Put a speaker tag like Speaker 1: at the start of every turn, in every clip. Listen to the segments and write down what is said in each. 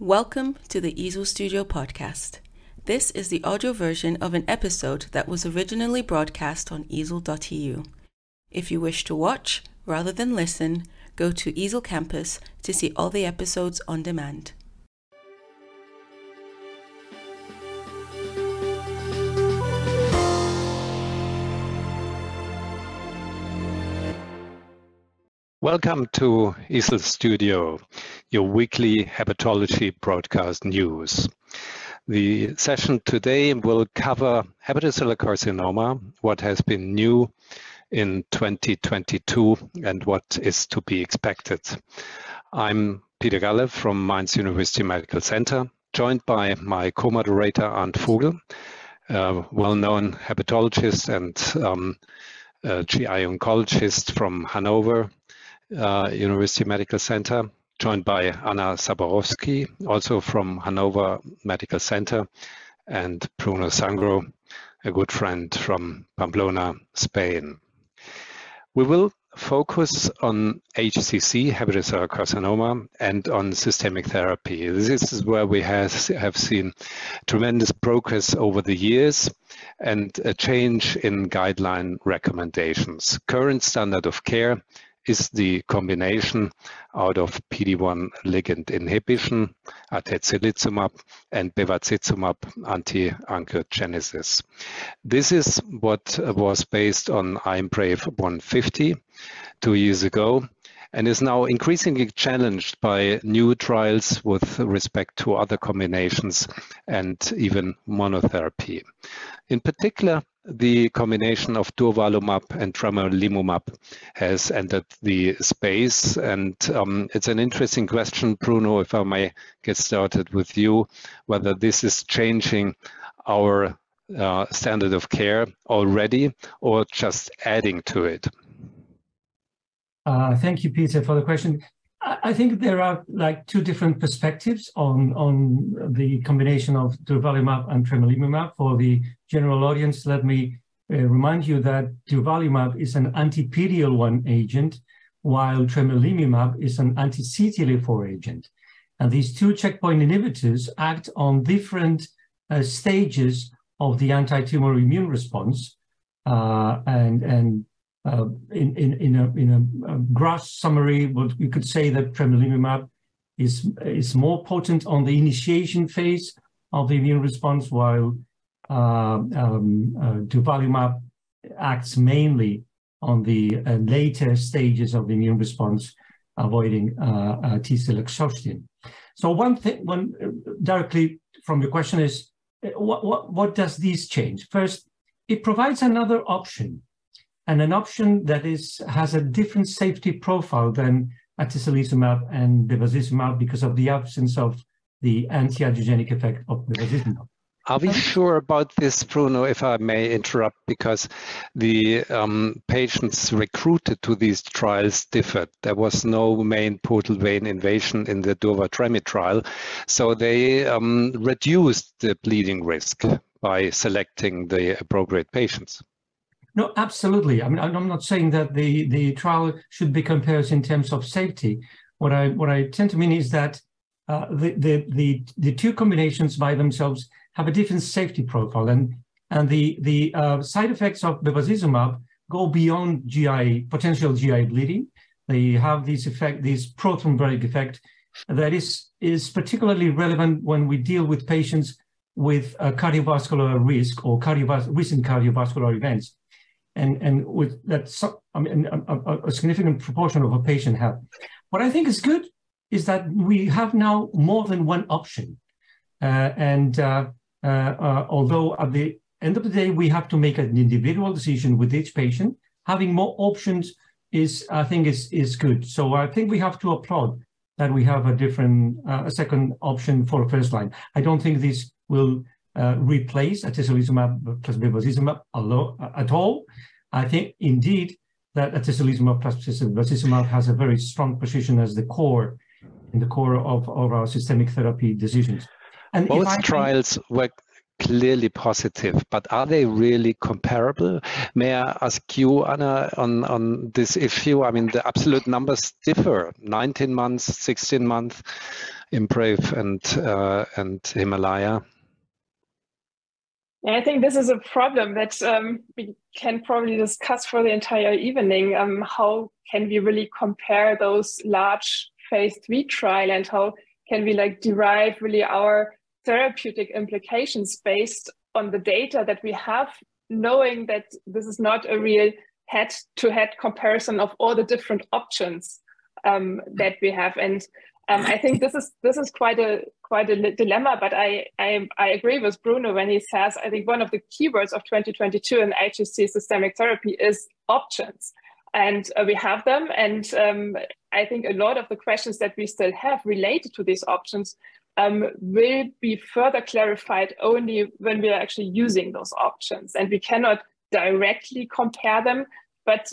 Speaker 1: Welcome to the EASL Studio podcast. This is the audio version of an episode that was originally broadcast on easl.eu. If you wish to watch rather than listen, go to EASL Campus to see all the episodes on demand.
Speaker 2: Welcome to EASL Studio, your weekly hepatology broadcast news. The session today will cover hepatocellular carcinoma, what has been new in 2022 and what is to be expected. I'm Peter Galle from Mainz University Medical Center, joined by my co-moderator Arndt Vogel, a well-known hepatologist and um, GI oncologist from Hanover Uh, University Medical Center, joined by Anna Saborowski, also from Hanover Medical Center, and Bruno Sangro, a good friend from Pamplona, Spain. We will focus on HCC, hepatocellular carcinoma, and on systemic therapy. This is where we have, have seen tremendous progress over the years and a change in guideline recommendations. Current standard of care is the combination out of PD-1 ligand inhibition, atezolizumab, and bevacizumab anti-angiogenesis. This is what was based on IMbrave 150 two years ago and is now increasingly challenged by new trials with respect to other combinations and even monotherapy. In particular, the combination of durvalumab and tremelimumab has entered the space. And um, it's an interesting question, Bruno, if I may get started with you, whether this is changing our uh, standard of care already or just adding to it.
Speaker 3: Uh, thank you, Peter, for the question. I think there are like two different perspectives on, on the combination of durvalumab and tremelimumab. For the general audience, let me uh, remind you that durvalumab is an anti-PD-L1 agent, while tremelimumab is an anti-CTLA-4 agent. And these two checkpoint inhibitors act on different uh, stages of the anti-tumor immune response. Uh, and and uh, in, in, in, a, in a, a summary, what we could say that tremelimumab is, is more potent on the initiation phase of the immune response, while uh, um, uh, durvalumab acts mainly on the uh, later stages of the immune response, avoiding uh, uh, T cell exhaustion. So one thing, one directly from your question is, what, what, what does this change? First, it provides another option and an option that is has a different safety profile than atezolizumab and bevacizumab because of the absence of the anti-angiogenic effect of bevacizumab.
Speaker 2: Are we sure about this, Bruno, if I may interrupt, because the um, patients recruited to these trials differed. There was no main portal vein invasion in the Durva-Tremi trial, so they um, reduced the bleeding risk by selecting the appropriate patients.
Speaker 3: No, absolutely. I mean, I'm not saying that the, the trial should be compared in terms of safety. What I what I tend to mean is that uh, the, the the the two combinations by themselves have a different safety profile, and and the the uh, side effects of bevacizumab go beyond GI potential GI bleeding. They have this effect, this prothrombotic effect, that is is particularly relevant when we deal with patients with cardiovascular risk or cardiovas- recent cardiovascular events and and with that I mean a, a, significant proportion of a patient have. What I think is good is that we have now more than one option, uh, and uh, uh, uh, although at the end of the day we have to make an individual decision with each patient, having more options is I think is is good. So I think we have to applaud that we have a different uh, a second option for first line. I don't think this will uh, replace atezolizumab plus bevacizumab at all. I think indeed that atezolizumab plus bevacizumab has a very strong position as the core in the core of, of our systemic therapy decisions.
Speaker 2: And both trials were clearly positive, but are they really comparable? May I ask you, Anna, on, on this issue? I mean, the absolute numbers differ 19 months, 16 months. IMbrave and uh, and Himalaya?
Speaker 4: I think this is a problem that um, we can probably discuss for the entire evening. Um, how can we really compare those large phase three trial and how can we like derive really our therapeutic implications based on the data that we have, knowing that this is not a real head-to-head comparison of all the different options um, that we have. And um, I think this is this is quite a quite a dilemma. But I, I I agree with Bruno when he says I think one of the keywords of 2022 in HCC systemic therapy is options, and uh, we have them. And um, I think a lot of the questions that we still have related to these options um, will be further clarified only when we are actually using those options, and we cannot directly compare them. But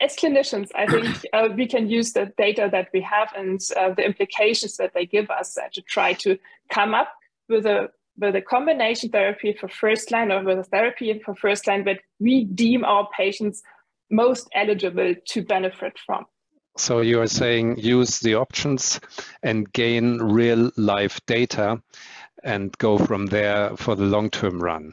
Speaker 4: as clinicians, I think uh, we can use the data that we have and uh, the implications that they give us uh, to try to come up with a with a combination therapy for first line or with a therapy for first line that we deem our patients most eligible to benefit from.
Speaker 2: So you are saying use the options and gain real life data and go from there for the long term run.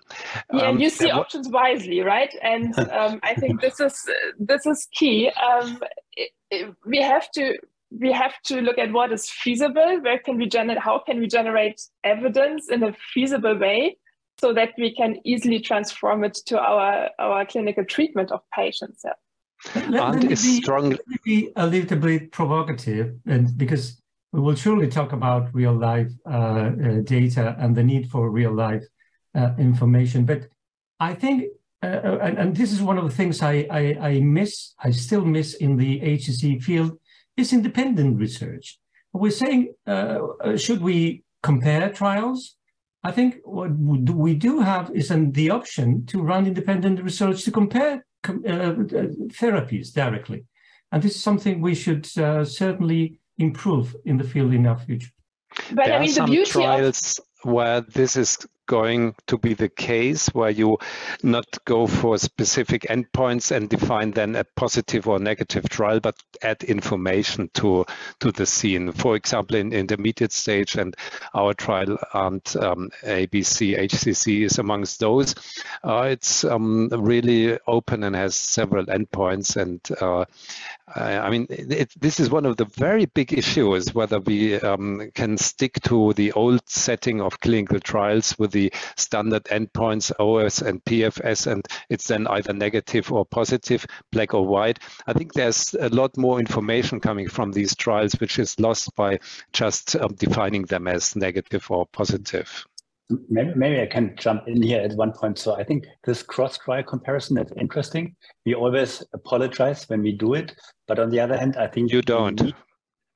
Speaker 4: Yeah, um, use the options wisely, right? And um, I think this is this is key. Um, it, it, we have to we have to look at what is feasible. Where can we generate? How can we generate evidence in a feasible way? So that we can easily transform it to our, our clinical treatment of patients.
Speaker 3: Yeah. Let, let, me be, strong... let me be a little bit provocative, and because we will surely talk about real life uh, uh, data and the need for real life uh, information. But I think, uh, uh, and, and, this is one of the things I, I, I, miss, I still miss in the HCC field, is independent research. We're saying, uh, should we compare trials? I think what we do have is an, the option to run independent research to compare therapies directly. And this is something we should certainly improve in the field in our future.
Speaker 2: But there I mean, the beauty trials of... where this is going to be the case where you not go for specific endpoints and define then a positive or negative trial, but add information to to the scene. For example, in intermediate stage and our trial and um, ABC HCC is amongst those. Uh, it's um, really open and has several endpoints and uh, I mean, it, this is one of the very big issues whether we um, can stick to the old setting of clinical trials with the the standard endpoints OS and PFS, and it's then either negative or positive, black or white. I think there's a lot more information coming from these trials, which is lost by just um, defining them as negative or positive.
Speaker 5: Maybe, maybe, I can jump in here at one point. So I think this cross-trial comparison is interesting. We always apologize when we do it, but on the other hand, I think
Speaker 2: you don't. Need,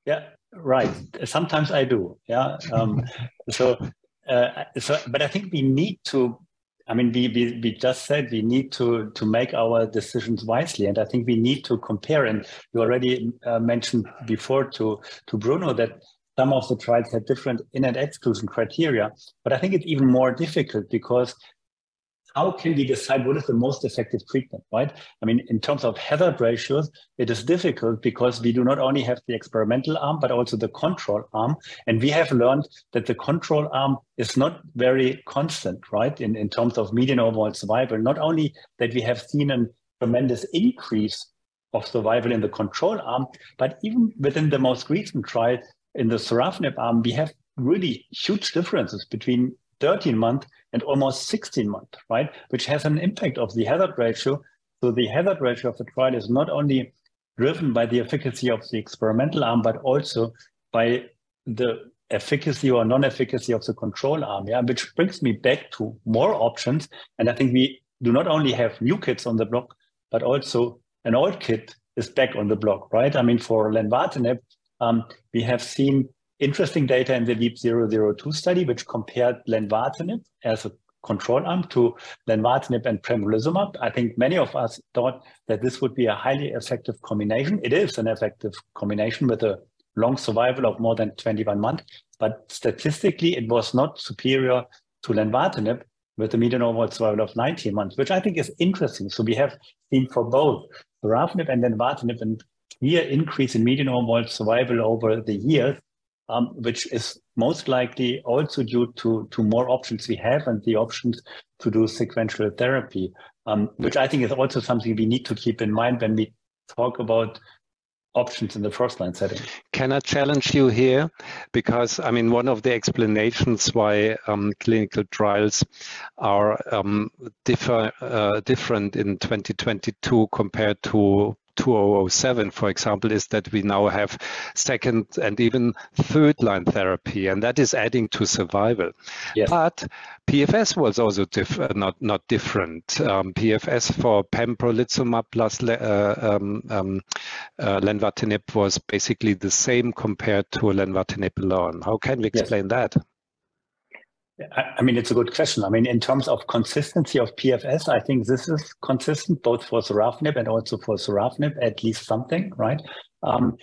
Speaker 5: yeah, right. Sometimes I do. Yeah. Um, so uh, so, but I think we need to. I mean, we, we we just said we need to to make our decisions wisely, and I think we need to compare. And you already uh, mentioned before to to Bruno that some of the trials had different in and exclusion criteria, but I think it's even more difficult because how can we decide what is the most effective treatment, right? I mean, in terms of hazard ratios, it is difficult because we do not only have the experimental arm, but also the control arm. And we have learned that the control arm is not very constant, right? In, in terms of median overall survival, not only that we have seen a tremendous increase of survival in the control arm, but even within the most recent trial in the sorafenib arm, we have really huge differences between 13 month and almost 16 month, right? Which has an impact of the hazard ratio. So the hazard ratio of the trial is not only driven by the efficacy of the experimental arm, but also by the efficacy or non-efficacy of the control arm, yeah, which brings me back to more options. And I think we do not only have new kits on the block, but also an old kit is back on the block, right? I mean, for lenvatinib, um, we have seen interesting data in the LEAP 002 study, which compared lenvatinib as a control arm to lenvatinib and pembrolizumab. I think many of us thought that this would be a highly effective combination. It is an effective combination with a long survival of more than 21 months, but statistically it was not superior to lenvatinib with a median overall survival of 19 months, which I think is interesting. So we have seen for both sorafenib and lenvatinib a clear increase in median overall survival over the years um, which is most likely also due to, to more options we have and the options to do sequential therapy, um, which I think is also something we need to keep in mind when we talk about options in the first line setting.
Speaker 2: Can I challenge you here? Because I mean, one of the explanations why um, clinical trials are um, differ, uh, different in 2022 compared to 2007, for example, is that we now have second and even third line therapy, and that is adding to survival. Yes. But PFS was also uh, not not different. Um, PFS for pembrolizumab plus uh, um, um, uh, lenvatinib was basically the same compared to lenvatinib alone. How can we explain yes. that?
Speaker 5: I mean, it's a good question. I mean, in terms of consistency of PFS, I think this is consistent both for sorafenib and also for sorafenib, at least something, right? Um,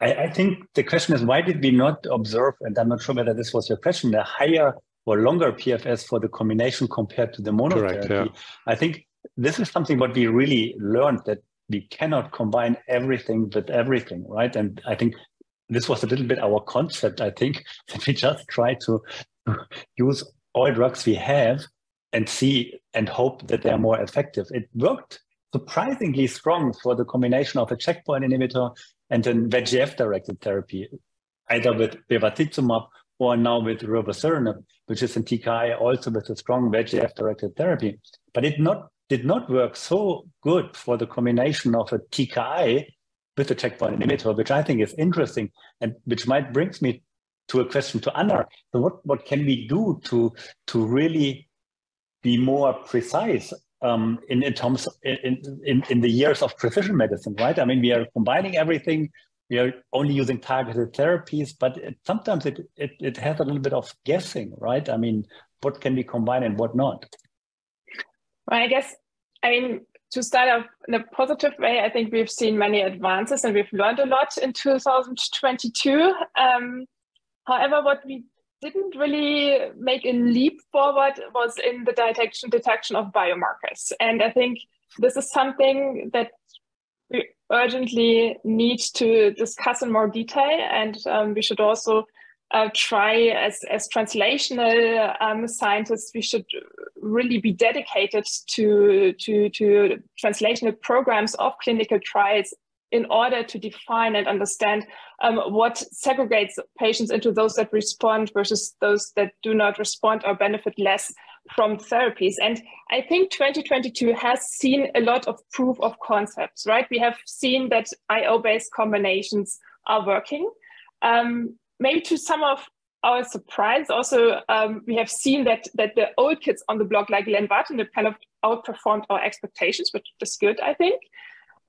Speaker 5: I, I, think the question is, why did we not observe, and I'm not sure whether this was your question, a higher or longer PFS for the combination compared to the monotherapy? Correct, yeah. I think this is something what we really learned that we cannot combine everything with everything, right? And I think this was a little bit our concept, I think, that we just try to use all drugs we have and see and hope that they're more effective. It worked surprisingly strong for the combination of a checkpoint inhibitor and a VEGF-directed therapy, either with bevacizumab or now with rivoceranib, which is in TKI also with a strong VEGF-directed therapy. But it not did not work so good for the combination of a TKI with a checkpoint inhibitor, which I think is interesting and which might brings me to a question to Anna. So what, what can we do to, to really be more precise um, in, in terms in, in, in the years of precision medicine, right? I mean, we are combining everything. We are only using targeted therapies, but it, sometimes it, it, it has a little bit of guessing, right? I mean, what can we combine and what not?
Speaker 4: Well, I guess, I mean, to start off in a positive way, I think we've seen many advances and we've learned a lot in 2022. Um, However, what we didn't really make a leap forward was in the detection detection of biomarkers, and I think this is something that we urgently need to discuss in more detail, and um, we should also uh, try as as translational um, scientists, we should really be dedicated to to to translational programs of clinical trials in order to define and understand um, what segregates patients into those that respond versus those that do not respond or benefit less from therapies. And I think 2022 has seen a lot of proof of concepts, right? We have seen that IO based combinations are working. Um, maybe to some of our surprise, also um, we have seen that that the old kids on the block, like lenvatinib, kind of outperformed our expectations, which is good, I think.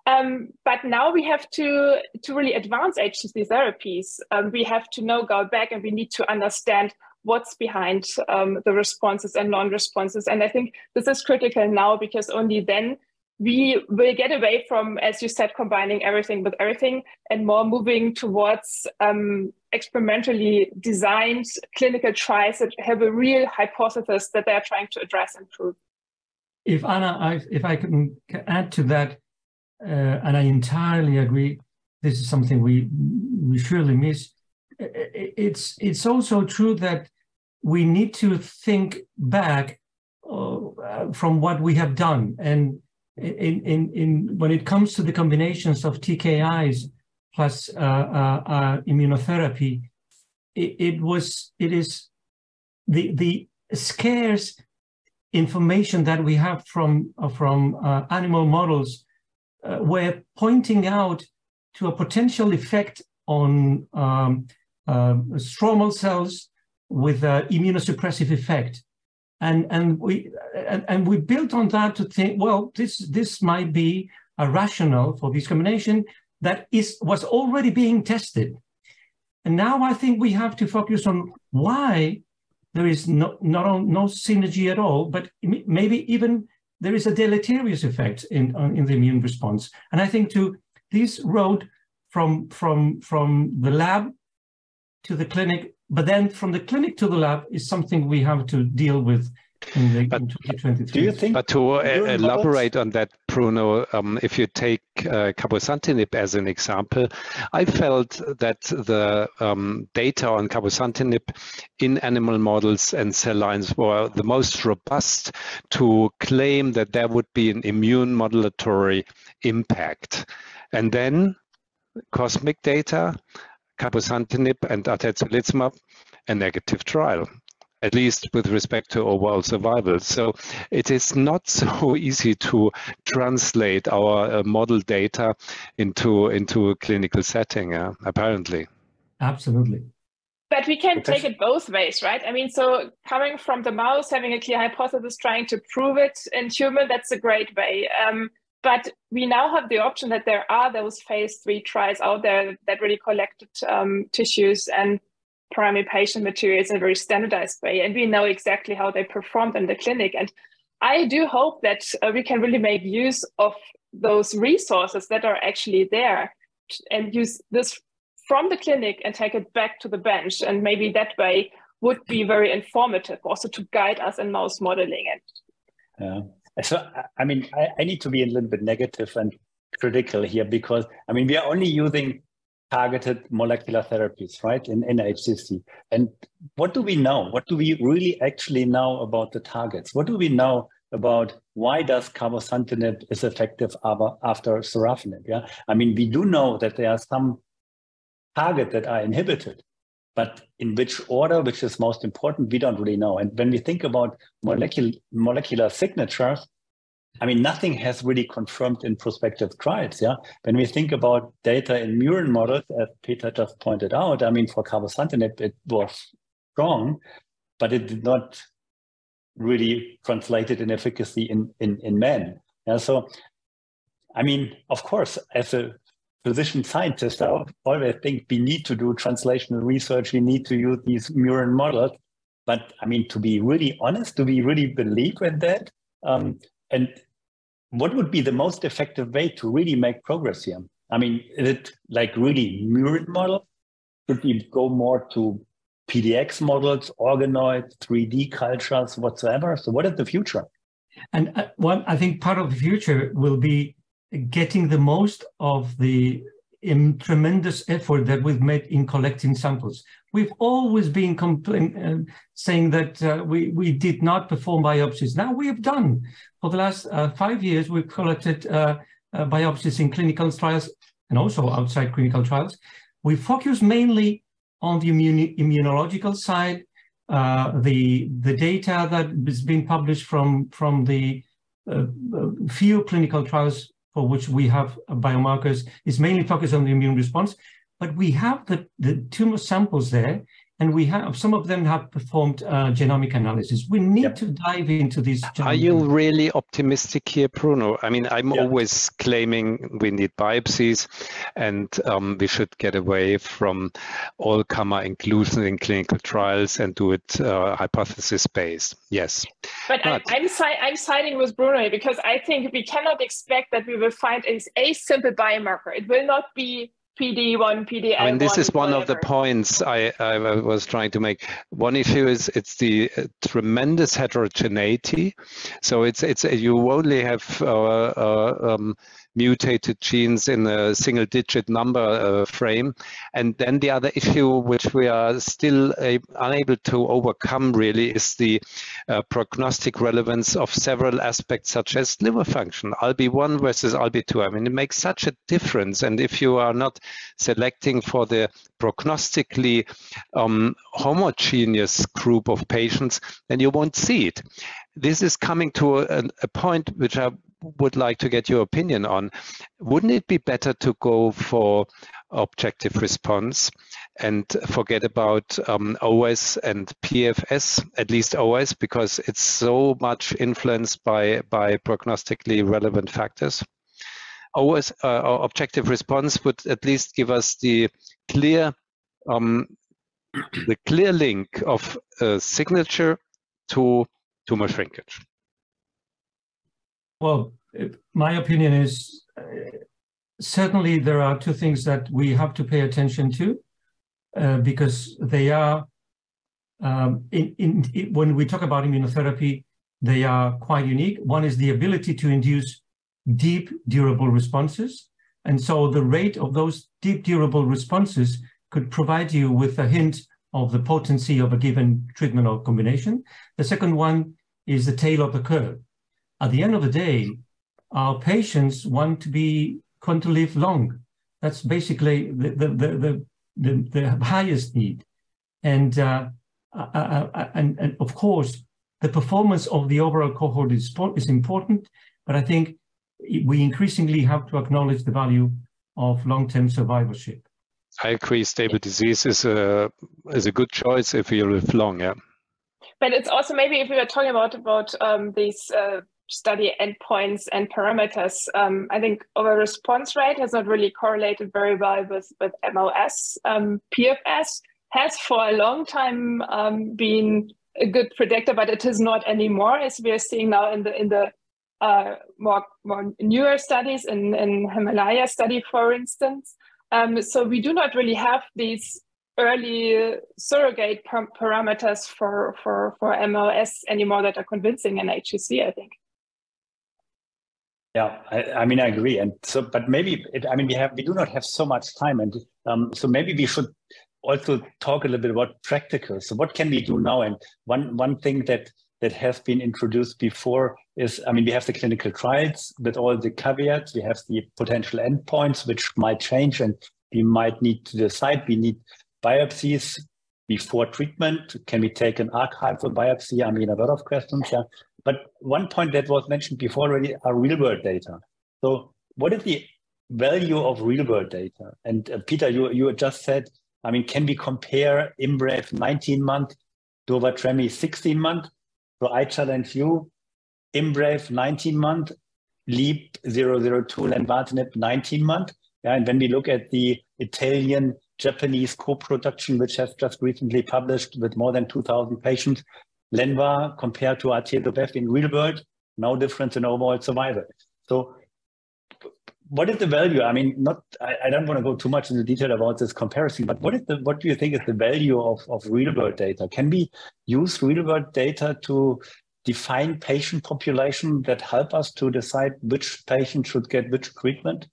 Speaker 4: Um, but now we have to to really advance HCC therapies. Um, we have to know go back and we need to understand what's behind um, the responses and non-responses. And I think this is critical now because only then we will get away from, as you said, combining everything with everything and more moving towards um, experimentally designed clinical trials that have a real hypothesis that they are trying to address and prove.
Speaker 3: If Anna, I, if I can add to that, and I entirely agree. This is something we we surely miss. It's it's also true that we need to think back uh, from what we have done, and in in in when it comes to the combinations of TKIs plus uh, uh, uh, immunotherapy, it, it was it is the the scarce information that we have from uh, from uh, animal models uh, were pointing out to a potential effect on um, uh, stromal cells with an immunosuppressive effect. And, and, we, and, and we built on that to think, well, this, this might be a rationale for this combination that is, was already being tested. And now I think we have to focus on why there is no, not, no synergy at all, but maybe even there is a deleterious effect in, uh, in the immune response. And I think to this road from, from, from the lab to the clinic, but then from the clinic to the lab is something we have to deal with in, but, in 2023.
Speaker 2: Do you think? But to uh, elaborate on that, Bruno, um, if you take uh, cabozantinib as an example, I felt that the um, data on cabozantinib in animal models and cell lines were the most robust to claim that there would be an immune modulatory impact. And then cosmic data, cabozantinib and atezolizumab, a negative trial at least with respect to overall survival. So it is not so easy to translate our uh, model data into into a clinical setting, uh, apparently.
Speaker 3: Absolutely.
Speaker 4: But we can take it both ways, right? I mean, so coming from the mouse, having a clear hypothesis, trying to prove it in human, that's a great way. Um, but we now have the option that there are those phase three trials out there that really collected um, tissues and primary patient materials in a very standardized way. And we know exactly how they performed in the clinic. And I do hope that uh, we can really make use of those resources that are actually there and use this from the clinic and take it back to the bench. And maybe that way would be very informative also to guide us in mouse modeling. And
Speaker 5: yeah. So, I mean, I, I need to be a little bit negative and critical here because, I mean, we are only using targeted molecular therapies, right, in, in HCC. And what do we know? What do we really actually know about the targets? What do we know about why does cabozantinib is effective after sorafenib? Yeah, I mean, we do know that there are some targets that are inhibited, but in which order, which is most important, we don't really know. And when we think about molecular molecular signatures, I mean, nothing has really confirmed in prospective trials. Yeah. When we think about data in murine models, as Peter just pointed out, I mean, for cabozantinib, it was strong, but it did not really translate it in efficacy in, in, in men. Yeah. So, I mean, of course, as a physician scientist, I always think we need to do translational research. We need to use these murine models. But I mean, to be really honest, do we really believe in that? Um, and what would be the most effective way to really make progress here? I mean, is it like really murine model? Should we go more to PDX models, organoids, 3D cultures, whatsoever? So, what is the future?
Speaker 3: And uh, well, I think part of the future will be getting the most of the tremendous effort that we've made in collecting samples. We've always been uh, saying that uh, we, we did not perform biopsies. Now we have done. For the last uh, five years, we've collected uh, uh, biopsies in clinical trials and also outside clinical trials. We focus mainly on the immunological side, uh, the, the data that has been published from, from the few clinical trials for which we have biomarkers is mainly focused on the immune response, but we have the, the tumor samples there and we have some of them have performed uh, genomic analysis. We need yep. to dive into these.
Speaker 2: Are you really optimistic here, Bruno? I mean, I'm always claiming we need biopsies, and um, we should get away from all comer inclusion in clinical trials and do it uh, hypothesis based. Yes,
Speaker 4: but, but I'm, I'm, I'm siding with Bruno because I think we cannot expect that we will find a, a simple biomarker. It will not be PD1, PD.
Speaker 2: I mean, this is one whatever. of the points I, I, was trying to make. One issue is it's the uh, tremendous heterogeneity. So it's it's you only have uh, uh, um, mutated genes in a single digit number uh, frame. And then the other issue, which we are still unable to overcome really, is the uh, prognostic relevance of several aspects, such as liver function, ALB1 versus ALB2. I mean, it makes such a difference. And if you are not selecting for the prognostically um, homogeneous group of patients, then you won't see it. This is coming to a, a point which I would like to get your opinion on. Wouldn't it be better to go for objective response and forget about um, OS and PFS, at least OS, because it's so much influenced by, by prognostically relevant factors? OS, uh, objective response would at least give us the clear um, the clear link of a signature to tumor shrinkage.
Speaker 3: Well, my opinion is uh, certainly there are two things that we have to pay attention to uh, because they are um, in, in, in, when we talk about immunotherapy, They are quite unique. One is the ability to induce deep, durable responses. And so the rate of those deep, durable responses could provide you with a hint of the potency of a given treatment or combination. The second one is the tail of the curve. At the end of the day, our patients want to be want to live long. That's basically the the the the, the highest need, and, uh, uh, uh, uh, and and of course the performance of the overall cohort is is important. But I think we increasingly have to acknowledge the value of long-term survivorship.
Speaker 2: I agree. Stable disease is a is a good choice if you live long. Yeah.
Speaker 4: But it's also maybe if we were talking about about um, these uh, study endpoints and parameters, um, I think over response rate has not really correlated very well with with MOS. Um, PFS has for a long time um, been a good predictor, but it is not anymore, as we are seeing now in the in the uh, more more newer studies in in Himalaya study, for instance. Um, so we do not really have these early surrogate parameters for, for, for MOS anymore that are convincing in HCC, I think.
Speaker 5: Yeah, I, I, mean, I agree. And so, but maybe, it, I mean, we have, we do not have so much time. And um, so maybe we should also talk a little bit about practical. So what can we do now? And one, one thing that, that has been introduced before is, I mean, we have the clinical trials with all the caveats. We have the potential endpoints, which might change, and we might need to decide. We need biopsies before treatment. Can we take an archival biopsy? I mean, a lot of questions. Yeah. But one point that was mentioned before already are real world data. So, what is the value of real world data? And uh, Peter, you, you just said, I mean, can we compare IMBRAVE 19 month to Tremi 16 month? So I challenge you, IMBRAVE 19 month, LEAP 002 lenvatinib 19 month. Yeah, and when we look at the Italian Japanese co-production, which has just recently published with more than 2,000 patients, Lenva compared to Atezo-Bev in real world, no difference in overall survival. So what is the value? I mean, not I, I, don't want to go too much into detail about this comparison, but what is the what do you think is the value of, of real world data? Can we use real world data to define patient population that help us to decide which patient should get which treatment?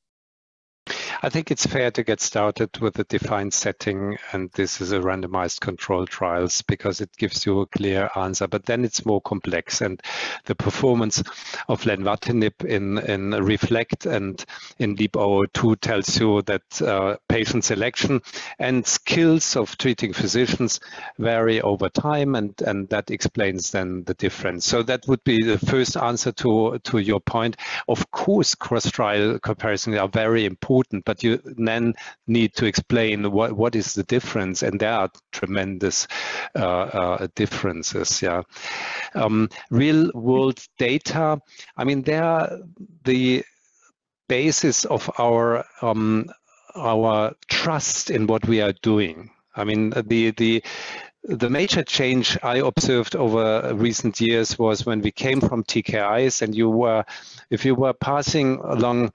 Speaker 2: I think it's fair to get started with a defined setting, and this is a randomized control trials because it gives you a clear answer. But then it's more complex, and the performance of lenvatinib in in Reflect and in Leap 2 tells you that uh, patient selection and skills of treating physicians vary over time, and and that explains then the difference. So that would be the first answer to to your point. Of course, cross trial comparisons are very important but you then need to explain what, what is the difference, and there are tremendous uh, uh, differences. Yeah, um, real world data. I mean, they are the basis of our um, our trust in what we are doing. I mean, the the the major change I observed over recent years was when we came from TKIs and you were, if you were passing along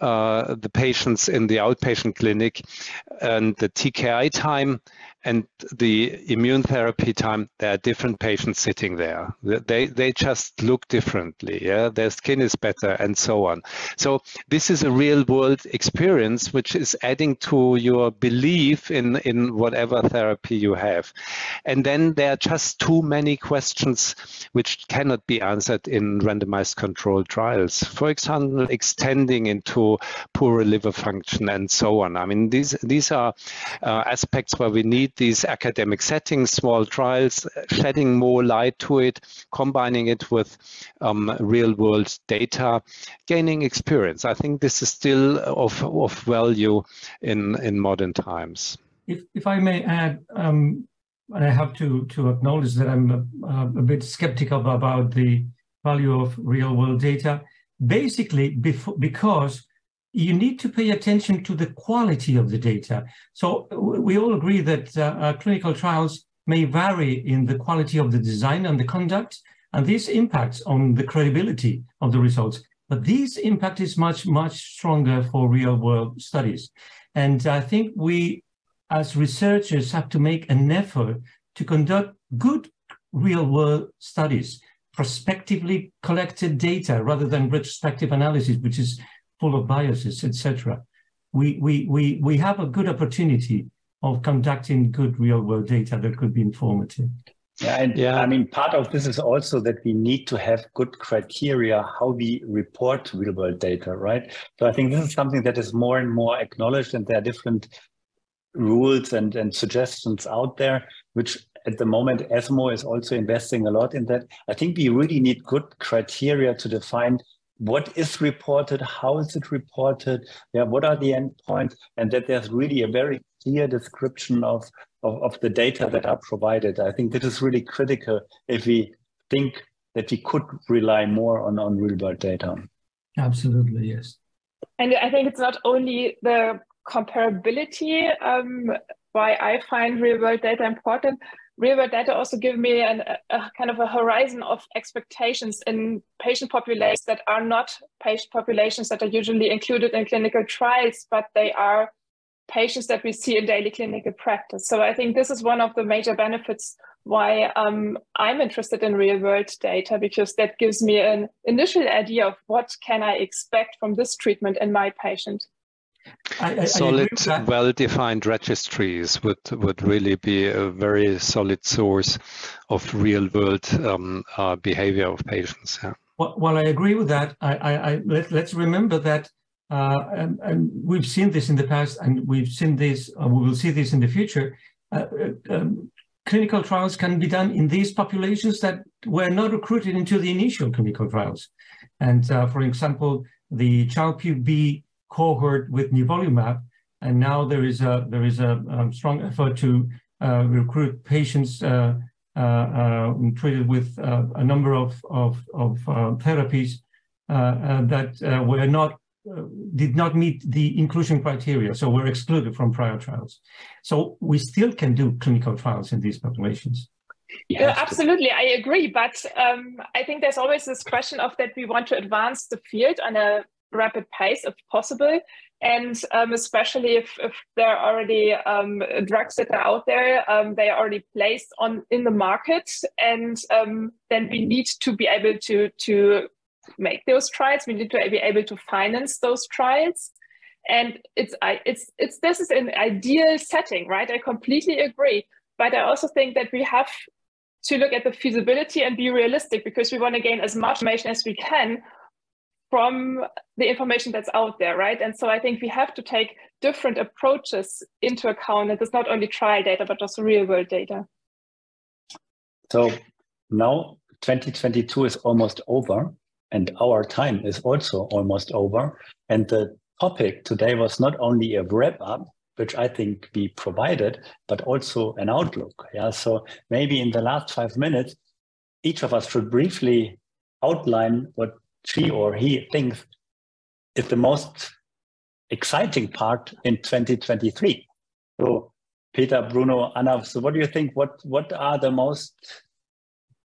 Speaker 2: uh, the patients in the outpatient clinic and the TKI time and the immune therapy time, there are different patients sitting there. They, they just look differently. Yeah? Their skin is better and so on. So this is a real world experience, which is adding to your belief in, in whatever therapy you have. And then there are just too many questions which cannot be answered in randomized controlled trials. For example, extending into poorer liver function and so on. I mean, these, these are uh, aspects where we need these academic settings, small trials, shedding more light to it, combining it with um, real world data, gaining experience. I think this is still of, of value in, in modern times.
Speaker 3: If, if I may add, um, and I have to, to acknowledge that I'm a, a bit skeptical about the value of real world data, basically because you need to pay attention to the quality of the data. So we all agree that uh, uh, clinical trials may vary in the quality of the design and the conduct, and this impacts on the credibility of the results. But this impact is much, much stronger for real world studies. And I think we, as researchers, have to make an effort to conduct good real world studies prospectively collected data rather than retrospective analysis, which is full of biases, etc. We, we, we, we have a good opportunity of conducting good real world data that could be informative.
Speaker 5: Yeah, and yeah. I mean, part of this is also that we need to have good criteria how we report real world data, right? So I think this is something that is more and more acknowledged, and there are different rules and, and suggestions out there, which at the moment ESMO is also investing a lot in that. I think we really need good criteria to define what is reported, how is it reported, yeah, what are the endpoints, and that there's really a very clear description of, of, of the data that are provided. I think this is really critical if we think that we could rely more on, on real world data.
Speaker 3: Absolutely, yes.
Speaker 4: And I think it's not only the comparability um, why I find real world data important, real world data also give me an, a, kind of a horizon of expectations in patient populations that are not patient populations that are usually included in clinical trials, but they are patients that we see in daily clinical practice. So I think this is one of the major benefits why um, I'm interested in real world data because that gives me an initial idea of what can I expect from this treatment in my patient.
Speaker 2: I, I, solid, well-defined registries would would really be a very solid source of real-world um, uh, behavior of patients. Yeah.
Speaker 3: Well, well, I agree with that. I, I let, us remember that, uh, and, and, we've seen this in the past, and we've seen this, uh, we will see this in the future. Uh, uh, um, clinical trials can be done in these populations that were not recruited into the initial clinical trials. And uh, for example, the Child-Pugh B cohort with nivolumab, and now there is a there is a, a strong effort to uh, recruit patients uh, uh, uh treated with uh, a number of of, of therapies that were not did not meet the inclusion criteria, so were excluded from prior trials. So we still can do clinical trials in these populations.
Speaker 4: Yeah, absolutely, I agree. But um, I think there's always this question of that we want to advance the field on a rapid pace if possible. And um, especially if, if there are already um, drugs that are out there, um, they are already placed on in the market, and um, then we need to be able to to make those trials. We need to be able to finance those trials, and it's I, it's it's this is an ideal setting, right? I completely agree, but I also think that we have to look at the feasibility and be realistic because we want to gain as much information as we can from the information that's out there, right? And so I think we have to take different approaches into account. It is not only trial data, but also real world data.
Speaker 5: So now 2022 is almost over, and our time is also almost over. And the topic today was not only a wrap up, which I think we provided, but also an outlook. Yeah. So maybe in the last five minutes, each of us should briefly outline what she or he thinks is the most exciting part in 2023. So, Peter, Bruno, Anna, so what do you think? What what are the most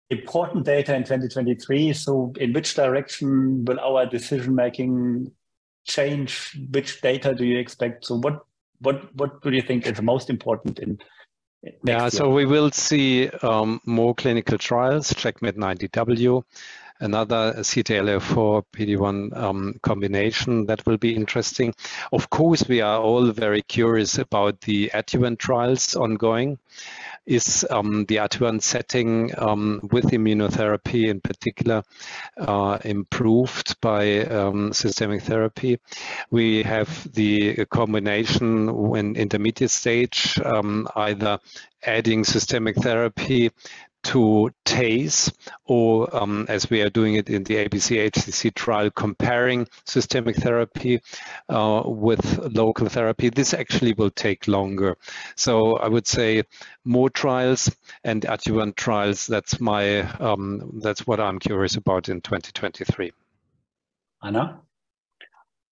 Speaker 5: important data in 2023? So, in which direction will our decision making change? Which data do you expect? So, what what what do you think is the most important in
Speaker 2: yeah, year? so we will see um, more clinical trials, CheckMate 9DW, another CTLA4 PD1 um, combination that will be interesting. Of course, we are all very curious about the adjuvant trials ongoing. Is um, the adjuvant setting um, with immunotherapy in particular uh, improved by um, systemic therapy? We have the combination when intermediate stage, um, either adding systemic therapy to TACE, or um, as we are doing it in the ABC HCC trial, comparing systemic therapy uh, with local therapy. This actually will take longer. So I would say more trials and adjuvant trials. That's my um, that's what I'm curious about in 2023.
Speaker 5: Anna.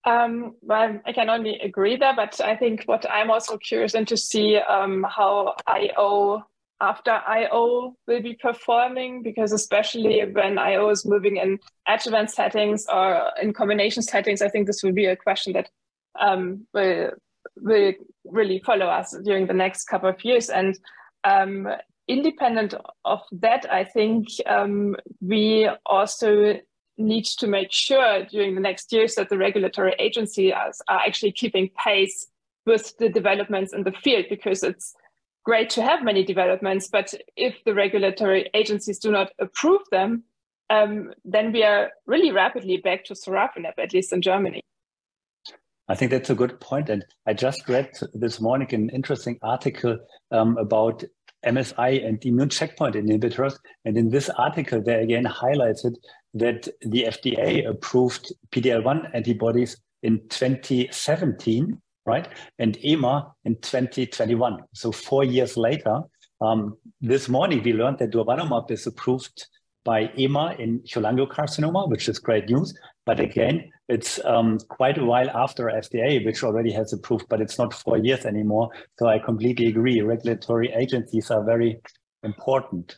Speaker 4: Um, well, I can only agree there, but I think what I'm also curious in to see um, how IO after IO will be performing, because especially when IO is moving in adjuvant settings or in combination settings, I think this will be a question that um, will will really follow us during the next couple of years. And um, independent of that, I think um, we also need to make sure during the next years that the regulatory agencies are, are actually keeping pace with the developments in the field because it's great to have many developments, but if the regulatory agencies do not approve them, um, then we are really rapidly back to sorafenib, at least in Germany.
Speaker 5: I think that's a good point. And I just read this morning an interesting article um, about MSI and immune checkpoint inhibitors. And in this article, they again highlighted that the FDA approved PD-L1 antibodies in 2017, right? And EMA in 2021. So four years later, um, this morning we learned that durvalumab is approved by EMA in cholangiocarcinoma, which is great news. But again, it's um, quite a while after FDA, which already has approved, but it's not four years anymore. So I completely agree. Regulatory agencies are very important.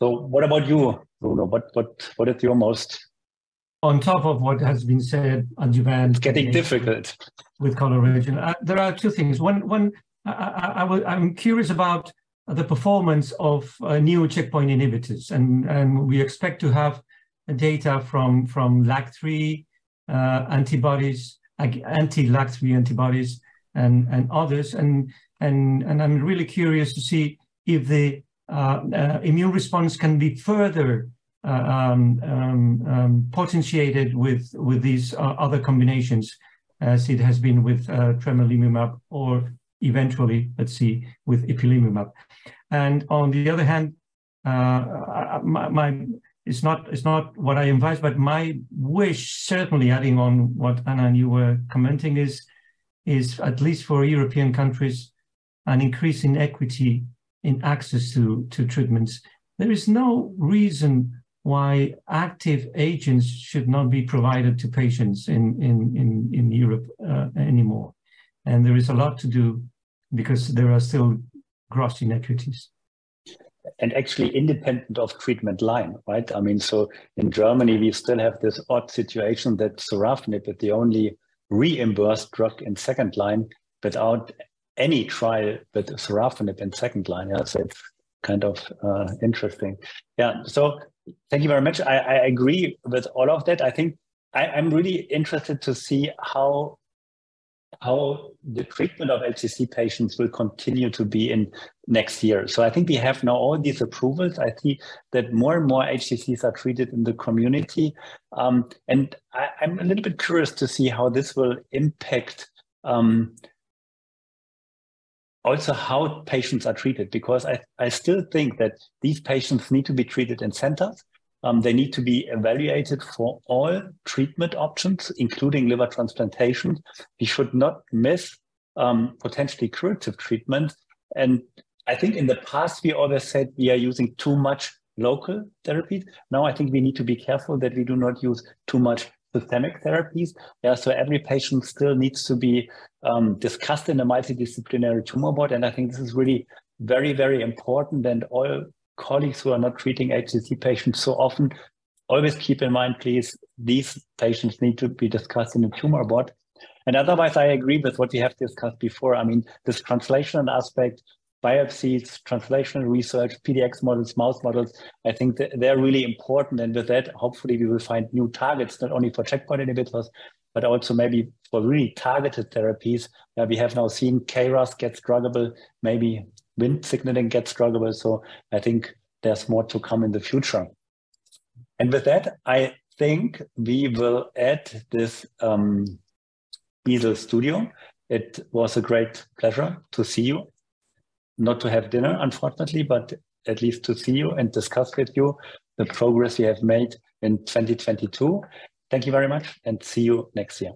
Speaker 5: So what about you, Bruno? What what what is your most
Speaker 3: on top of what has been said, adjuvant.
Speaker 5: It's getting difficult
Speaker 3: with coloration. Uh, there are two things. One, one, I, I, am curious about the performance of uh, new checkpoint inhibitors, and and we expect to have data from from LAG3 uh, antibodies, anti-LAG3 antibodies, and and others, and and and I'm really curious to see if the uh, uh, immune response can be further potentiated with with these uh, other combinations, as it has been with uh, tremelimumab or eventually, let's see, with ipilimumab. And on the other hand, uh, my, my, it's not it's not what I advise, but my wish, certainly adding on what Anna and you were commenting, is is at least for European countries, an increase in equity in access to to treatments. There is no reason why active agents should not be provided to patients in in in, in Europe uh, anymore, and there is a lot to do because there are still gross inequities
Speaker 5: and actually independent of treatment line, right? I mean, so in Germany, we still have this odd situation that sorafenib is the only reimbursed drug in second line without any trial with sorafenib in second line. Yeah, so it's kind of uh, interesting. Yeah, so thank you very much. I, I agree with all of that. I think I, I'm really interested to see how how the treatment of HCC patients will continue to be in next year. So I think we have now all these approvals. I see that more and more HCCs are treated in the community. Um, and I, am a little bit curious to see how this will impact um, also how patients are treated, because I, I still think that these patients need to be treated in centers. Um, they need to be evaluated for all treatment options, including liver transplantation. We should not miss um, potentially curative treatment. And I think in the past, we always said we are using too much local therapies. Now I think we need to be careful that we do not use too much systemic therapies. Yeah, so every patient still needs to be um, discussed in a multidisciplinary tumor board. And I think this is really very, very important. And all colleagues who are not treating HCC patients so often, always keep in mind, please, these patients need to be discussed in a tumor board. And otherwise, I agree with what we have discussed before. I mean, this translational aspect, biopsies, translational research, PDX models, mouse models, I think they're really important. And with that, hopefully we will find new targets, not only for checkpoint inhibitors, but also maybe for really targeted therapies. Uh, we have now seen KRAS gets druggable, maybe Wnt signaling gets druggable. So I think there's more to come in the future. And with that, I think we will add this um, studio. It was a great pleasure to see you. Not to have dinner, unfortunately, but at least to see you and discuss with you the progress we have made in 2022. Thank you very much and see you next year.